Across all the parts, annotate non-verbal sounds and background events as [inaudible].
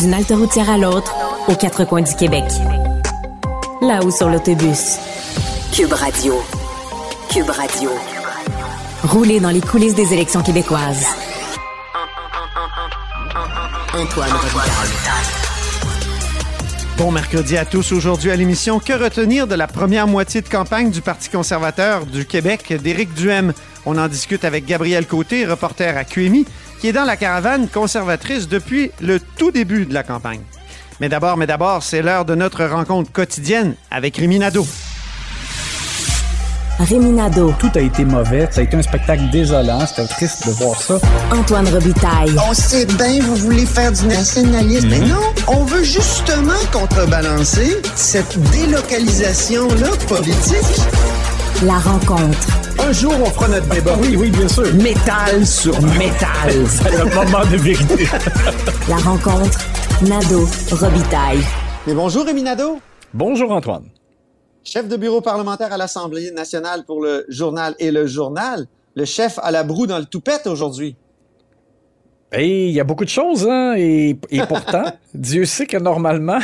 D'une halte routière à l'autre, aux quatre coins du Québec. Là-haut sur l'autobus. Cube Radio. Cube Radio. Rouler dans les coulisses des élections québécoises. Antoine. Bon mercredi à tous. Aujourd'hui à l'émission, que retenir de la première moitié de campagne du Parti conservateur du Québec d'Éric Duhem? On en discute avec Gabriel Côté, reporter à QMI, qui est dans la caravane conservatrice depuis le tout début de la campagne. Mais d'abord, mais d'abord, c'est l'heure de notre rencontre quotidienne avec Rémi Nadeau. Rémi Nadeau. Tout a été mauvais. Ça a été un spectacle désolant. C'était triste de voir ça. Antoine Robitaille. On sait bien, vous voulez faire du nationalisme. Mais non, on veut justement contrebalancer cette délocalisation-là politique. La rencontre. Un jour, on fera notre débat. Oui, oui, bien sûr. Métal sur métal. [laughs] C'est le moment de vérité. La rencontre. Nadeau. Robitaille. Mais bonjour Rémi Nadeau. Bonjour, Antoine. Chef de bureau parlementaire à l'Assemblée nationale pour le journal et le journal. Le chef à la broue dans le toupette aujourd'hui. Et il y a beaucoup de choses, hein, et, et pourtant, [laughs] Dieu sait que normalement,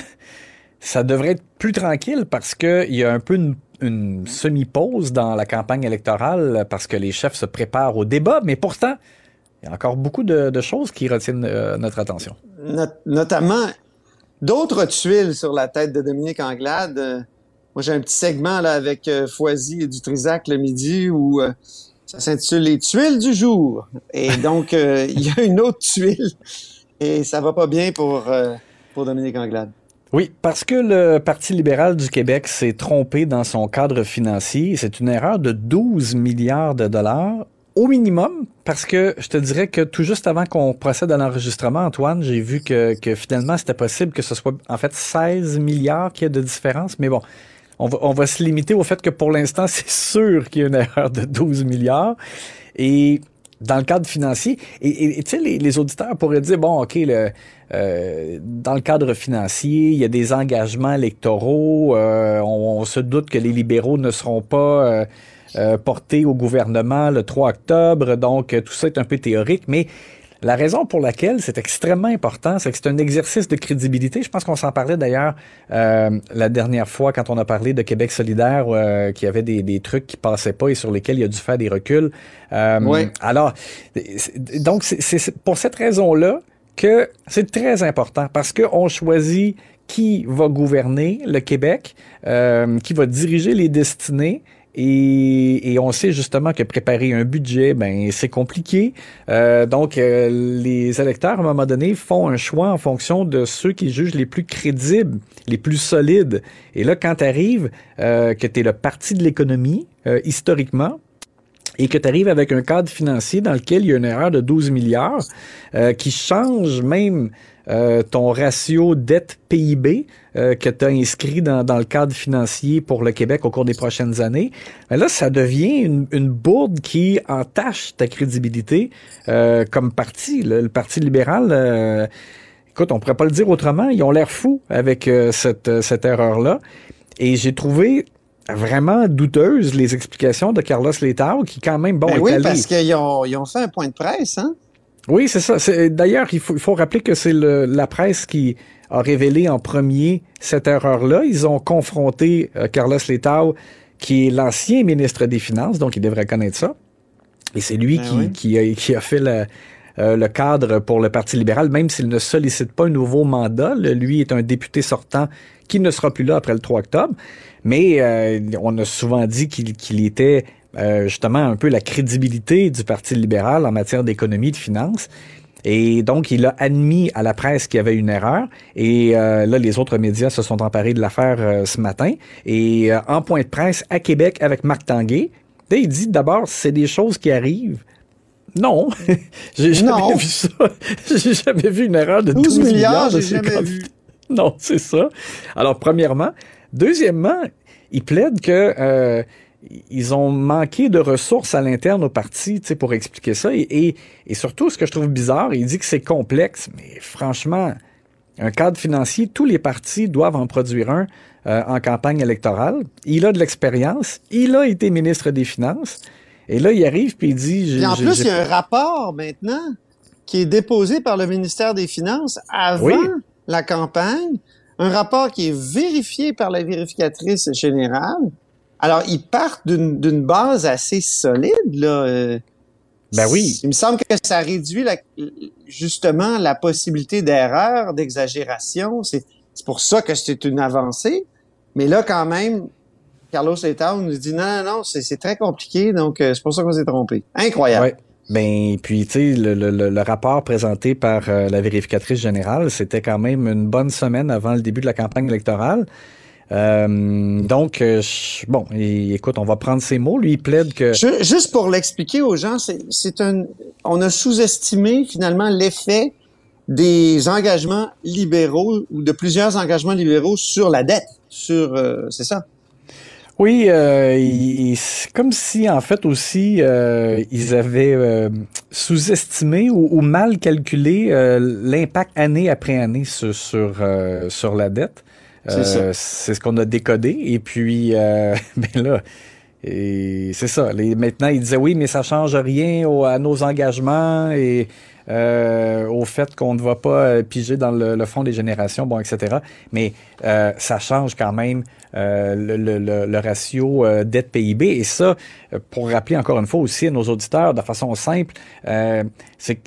ça devrait être plus tranquille parce qu'il y a un peu une, une semi-pause dans la campagne électorale parce que les chefs se préparent au débat, mais pourtant, il y a encore beaucoup de, choses qui retiennent euh, notre attention. Not- notamment d'autres tuiles sur la tête de Dominique Anglade. Euh, moi, j'ai un petit segment là avec euh, Foisy et Dutrisac le midi où ça s'intitule Les tuiles du jour. Et donc, [laughs] il y a une autre tuile et ça va pas bien pour, pour Dominique Anglade. Oui, parce que le Parti libéral du Québec s'est trompé dans son cadre financier. C'est une erreur de 12 milliards de dollars au minimum, parce que je te dirais que tout juste avant qu'on procède à l'enregistrement, Antoine, j'ai vu que, finalement c'était possible que ce soit en fait 16 milliards qu'il y a de différence. Mais bon, on va, on va se limiter au fait que pour l'instant, [laughs] c'est sûr qu'il y a une erreur de 12 milliards. Et dans le cadre financier, et tu sais, les, les auditeurs pourraient dire, bon, OK, le, euh, dans le cadre financier, il y a des engagements électoraux, euh, on, on se doute que les libéraux ne seront pas euh, euh, portés au gouvernement le 3 octobre, donc euh, tout ça est un peu théorique, mais la raison pour laquelle c'est extrêmement important, c'est que c'est un exercice de crédibilité. Je pense qu'on s'en parlait d'ailleurs euh, la dernière fois quand on a parlé de Québec solidaire, euh, qu'il y avait des, des trucs qui passaient pas et sur lesquels il a dû faire des reculs. Euh, Oui. Alors, donc c'est c'est pour cette raison-là que c'est très important parce qu'on choisit qui va gouverner le Québec, euh, qui va diriger les destinées. Et, et on sait justement que préparer un budget, ben c'est compliqué. Euh, donc euh, les électeurs à un moment donné font un choix en fonction de ceux qui jugent les plus crédibles, les plus solides. Et là, quand tu arrives, que tu es le parti de l'économie euh, historiquement, et que tu arrives avec un cadre financier dans lequel il y a une erreur de 12 milliards euh, qui change même euh, ton ratio dette-PIB euh, que tu as inscrit dans, dans le cadre financier pour le Québec au cours des prochaines années, ben là, ça devient une, une bourde qui entache ta crédibilité euh, comme parti. Le, le Parti libéral, euh, écoute, on pourrait pas le dire autrement, ils ont l'air fous avec euh, cette, cette erreur-là. Et j'ai trouvé vraiment douteuse les explications de Carlos Letao qui quand même bon Ben est oui, allé- parce qu'ils ont, ils ont fait un point de presse, hein? Oui c'est ça d'ailleurs il faut, il faut rappeler que c'est le- la presse qui a révélé en premier cette erreur là ils ont confronté euh, Carlos Letao qui est l'ancien ministre des Finances donc il devrait connaître ça et c'est lui Ben qui, oui. qui, a, qui a fait le, euh, le cadre pour le Parti libéral, même s'il ne sollicite pas un nouveau mandat. Le- lui est un député sortant qui ne sera plus là après le 3 octobre. Mais euh, on a souvent dit qu'il qu'il était euh, justement un peu la crédibilité du Parti libéral en matière d'économie et de finances. Et donc, il a admis à la presse qu'il y avait une erreur. Et euh, là, les autres médias se sont emparés de l'affaire euh, ce matin. Et euh, en point de presse à Québec avec Marc Tanguay, là, il dit d'abord, c'est des choses qui arrivent. Non, [laughs] j'ai jamais Non. vu ça. [laughs] j'ai jamais vu une erreur de 12, 12 milliards, de ces jamais vu. [laughs] Non, c'est ça. Alors, premièrement. Deuxièmement, il plaide que euh, ils ont manqué de ressources à l'interne au parti pour expliquer ça. Et, et, et surtout, ce que je trouve bizarre, il dit que c'est complexe, mais franchement, un cadre financier, tous les partis doivent en produire un euh, en campagne électorale. Il a de l'expérience, il a été ministre des Finances, et là, il arrive puis il dit... Puis en plus, il y a un rapport maintenant qui est déposé par le ministère des Finances avant Oui. la campagne, un rapport qui est vérifié par la vérificatrice générale. Alors, ils partent d'une base assez solide, là. Euh, ben oui. Il me semble que ça réduit la, justement la possibilité d'erreur, d'exagération. C'est pour ça que c'est une avancée. Mais là, quand même, Carlos Etao nous dit non, non, non, c'est très compliqué, donc euh, c'est pour ça qu'on s'est trompé. Incroyable. Ouais. Ben, puis, tu sais, le, le, le, rapport présenté par euh, la vérificatrice générale, c'était quand même une bonne semaine avant le début de la campagne électorale. Euh, donc, euh, bon, écoute, on va prendre ces mots. Lui, il plaide que... juste pour l'expliquer aux gens, c'est un... On a sous-estimé finalement l'effet des engagements libéraux ou de plusieurs engagements libéraux sur la dette. Sur, c'est ça? Oui, euh, comme si en fait aussi euh, ils avaient euh, sous-estimé ou, mal calculé euh, l'impact année après année sur sur, sur la dette. C'est ce qu'on a décodé et puis [laughs] ben là. Et c'est ça. Maintenant, ils disaient oui, mais ça change rien à nos engagements et euh, au fait qu'on ne va pas euh, piger dans le, fond des générations, bon, etc. Mais euh, ça change quand même euh, le, ratio euh, dette PIB. Et ça, pour rappeler encore une fois aussi à nos auditeurs de façon simple, c'est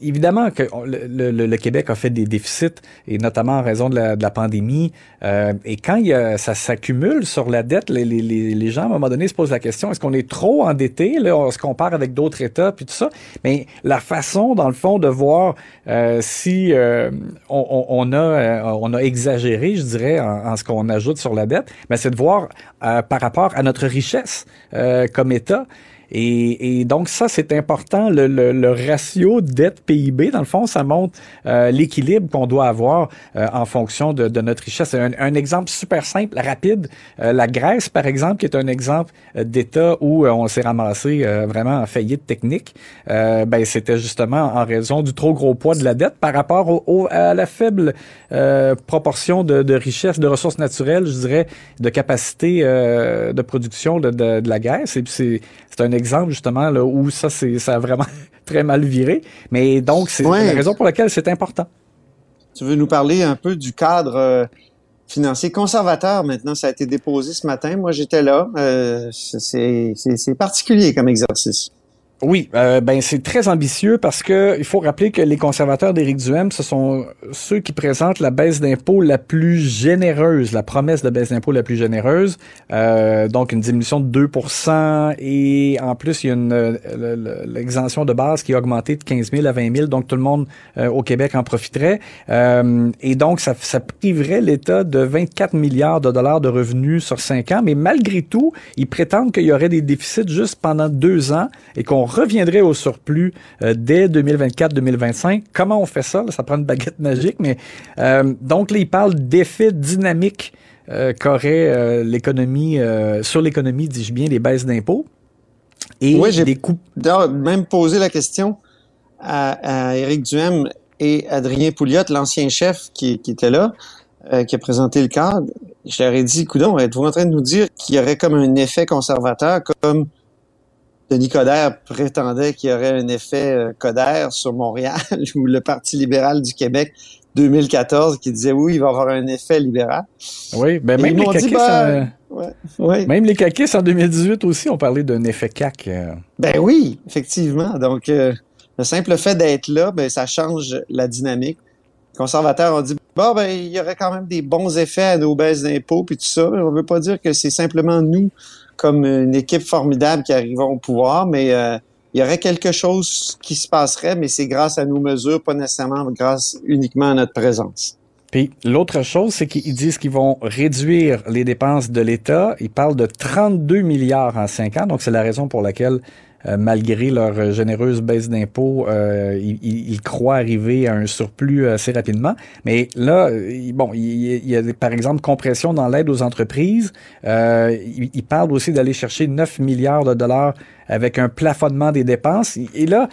évidemment que le, Québec a fait des déficits, et notamment en raison de la, pandémie. Euh, et quand ça s'accumule sur la dette, les, gens, à un moment donné, se posent la question, est-ce qu'on est trop endetté? Là, on se compare avec d'autres États, puis tout ça? Mais la façon, dans le fond, de voir euh, si euh, on, a, exagéré, je dirais, en, ce qu'on ajoute sur la dette, c'est de voir par rapport à notre richesse comme État. Et, donc ça, c'est important. Le, le, ratio dette-PIB, dans le fond, ça montre euh, l'équilibre qu'on doit avoir euh, en fonction de, de notre richesse. Un, un, exemple super simple, rapide. Euh, la Grèce, par exemple, qui est un exemple d'État où on s'est ramassé vraiment en faillite technique, ben, c'était justement en raison du trop gros poids de la dette par rapport au, à la faible proportion de, de richesse, de ressources naturelles, je dirais, de capacité de production de, de, de la Grèce. Et puis c'est un exemple justement là, où ça, c'est, ça a vraiment [laughs] très mal viré. Mais donc, c'est la raison pour laquelle c'est important. Tu veux nous parler un peu du cadre euh, financier conservateur maintenant? Ça a été déposé ce matin. Moi, j'étais là. Euh, c'est particulier comme exercice. Oui, euh, ben c'est très ambitieux parce que il faut rappeler que les conservateurs d'Éric Duhem, ce sont ceux qui présentent la baisse d'impôts la plus généreuse, la promesse de baisse d'impôts la plus généreuse. Euh, donc une diminution de 2% et en plus il y a une l'exemption de base qui a augmenté de 15 000 à 20 000, donc tout le monde euh, au Québec en profiterait. Euh, et donc ça, ça priverait l'État de 24 milliards de dollars de revenus sur 5 ans, mais malgré tout, ils prétendent qu'il y aurait des déficits juste pendant deux ans et qu'on reviendrait au surplus euh, dès 2024-2025. Comment on fait ça? ça prend une baguette magique, mais euh, donc là, il parle d'effet dynamique euh, qu'aurait l'économie sur l'économie, dis-je bien, les baisses d'impôts. Et oui, j'ai des coûts. même posé la question à, à Éric Duhem et Adrien Pouliot, l'ancien chef qui, qui, était là, qui a présenté le cadre. Je leur ai dit, coudon, êtes-vous en train de nous dire qu'il y aurait comme un effet conservateur, comme Denis Coderre prétendait qu'il y aurait un effet euh, Coderre sur Montréal [laughs] ou le Parti libéral du Québec 2014 qui disait oui, il va y avoir un effet libéral. Oui, ben même les, caquistes, en... même les caquistes en 2018 aussi ont parlé d'un effet CAC. Euh. Ben oui, effectivement. Donc, euh, le simple fait d'être là, ben, ça change la dynamique. Conservateurs ont dit, bon, ben, il y aurait quand même des bons effets à nos baisses d'impôts puis tout ça. On veut pas dire que c'est simplement nous comme une équipe formidable qui arrivera au pouvoir, mais euh, il y aurait quelque chose qui se passerait, mais c'est grâce à nos mesures, pas nécessairement grâce uniquement à notre présence. Puis l'autre chose, c'est qu'ils disent qu'ils vont réduire les dépenses de l'État. Ils parlent de 32 milliards en cinq ans, donc c'est la raison pour laquelle euh, malgré leur généreuse baisse d'impôts, euh, ils, croient arriver à un surplus assez rapidement. Mais là, bon, il, y a par exemple compression dans l'aide aux entreprises. Euh, ils, parlent aussi d'aller chercher 9 milliards de dollars avec un plafonnement des dépenses. Et là,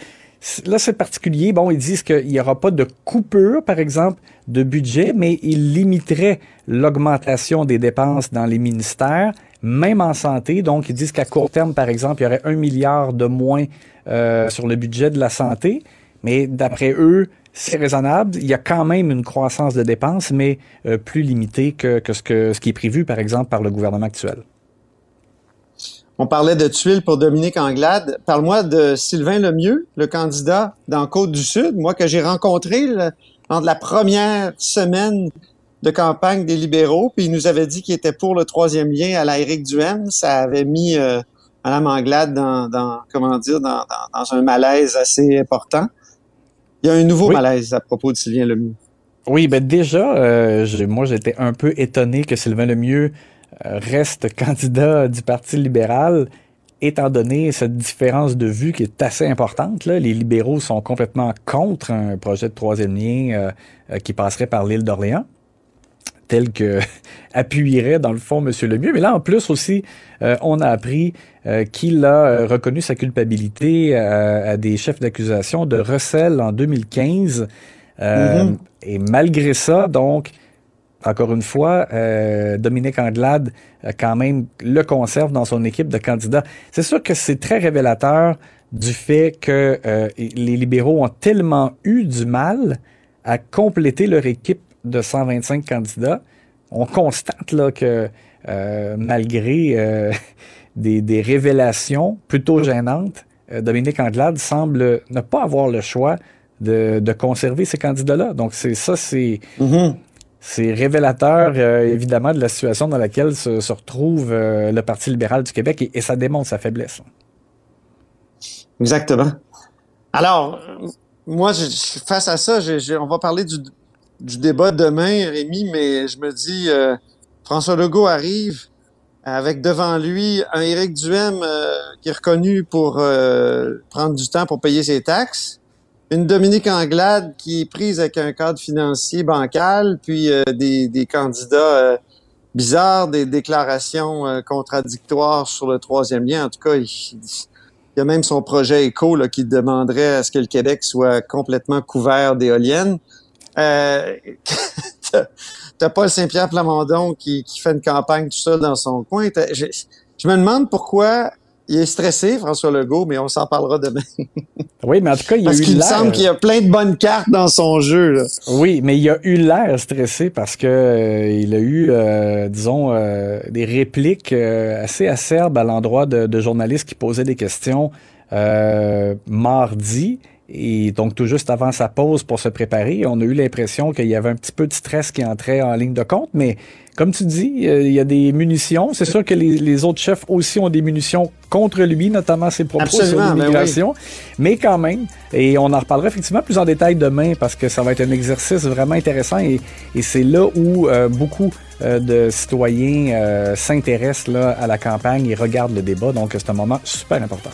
Là, c'est particulier. Bon, ils disent qu'il n'y aura pas de coupure, par exemple, de budget, mais ils limiteraient l'augmentation des dépenses dans les ministères, même en santé. Donc, ils disent qu'à court terme, par exemple, il y aurait un milliard de moins euh, sur le budget de la santé. Mais d'après eux, c'est raisonnable. Il y a quand même une croissance de dépenses, mais euh, plus limitée que, que, ce que ce qui est prévu, par exemple, par le gouvernement actuel. On parlait de tuiles pour Dominique Anglade. Parle-moi de Sylvain Lemieux, le candidat dans Côte-du-Sud, moi que j'ai rencontré lors de la première semaine de campagne des libéraux, puis il nous avait dit qu'il était pour le troisième lien à la Éric Duhem. Ça avait mis euh, Mme Anglade dans, dans comment dire, dans, dans, un malaise assez important. Il y a un nouveau malaise à propos de Sylvain Lemieux. Oui, ben déjà, euh, moi j'étais un peu étonné que Sylvain Lemieux euh, reste candidat du Parti libéral, étant donné cette différence de vue qui est assez importante. Là. Les libéraux sont complètement contre un projet de troisième lien euh, qui passerait par l'île d'Orléans tel que [laughs] appuierait dans le fond M. Lemieux. Mais là, en plus aussi, on a appris qu'il a reconnu sa culpabilité à des chefs d'accusation de recel en 2015. Mm-hmm. Et malgré ça, donc, encore une fois, euh, Dominique Anglade euh, quand même le conserve dans son équipe de candidats. C'est sûr que c'est très révélateur du fait que euh, les libéraux ont tellement eu du mal à compléter leur équipe de 125 candidats. On constate là que malgré [laughs] des, révélations plutôt gênantes, Dominique Anglade semble ne pas avoir le choix de, conserver ces candidats-là. Donc c'est ça, c'est mm-hmm. C'est révélateur, euh, évidemment, de la situation dans laquelle se, retrouve euh, le Parti libéral du Québec et, ça démontre sa faiblesse. Exactement. Alors, moi, je, face à ça, on va parler du, débat demain, Rémi, mais je me dis, euh, François Legault arrive avec devant lui un Éric Duhem qui est reconnu pour prendre du temps pour payer ses taxes une Dominique Anglade qui est prise avec un cadre financier bancal, puis euh, des, des, candidats euh, bizarres, des déclarations euh, contradictoires sur le troisième lien. En tout cas, il, y a même son projet éco qui demanderait à ce que le Québec soit complètement couvert d'éoliennes. Euh, [laughs] T'as Paul Saint-Pierre Plamondon qui, qui, fait une campagne tout seul dans son coin. Je, je me demande pourquoi il est stressé, François Legault, mais on s'en parlera demain. [laughs] oui, mais en tout cas, il parce a eu qu'il me semble qu'il y a plein de bonnes cartes dans son jeu. Oui, mais il a eu l'air stressé parce que euh, il a eu, euh, disons, euh, des répliques assez acerbes à l'endroit de, de, journalistes qui posaient des questions mardi. Et donc, tout juste avant sa pause pour se préparer, on a eu l'impression qu'il y avait un petit peu de stress qui entrait en ligne de compte. Mais comme tu dis, il y a des munitions. C'est sûr que les, autres chefs aussi ont des munitions contre lui, notamment ses propos sur ben l'immigration. Mais quand même, et on en reparlera effectivement plus en détail demain parce que ça va être un exercice vraiment intéressant et, c'est là où euh, beaucoup euh, de citoyens euh, s'intéressent à la campagne et regardent le débat. Donc, c'est un moment super important.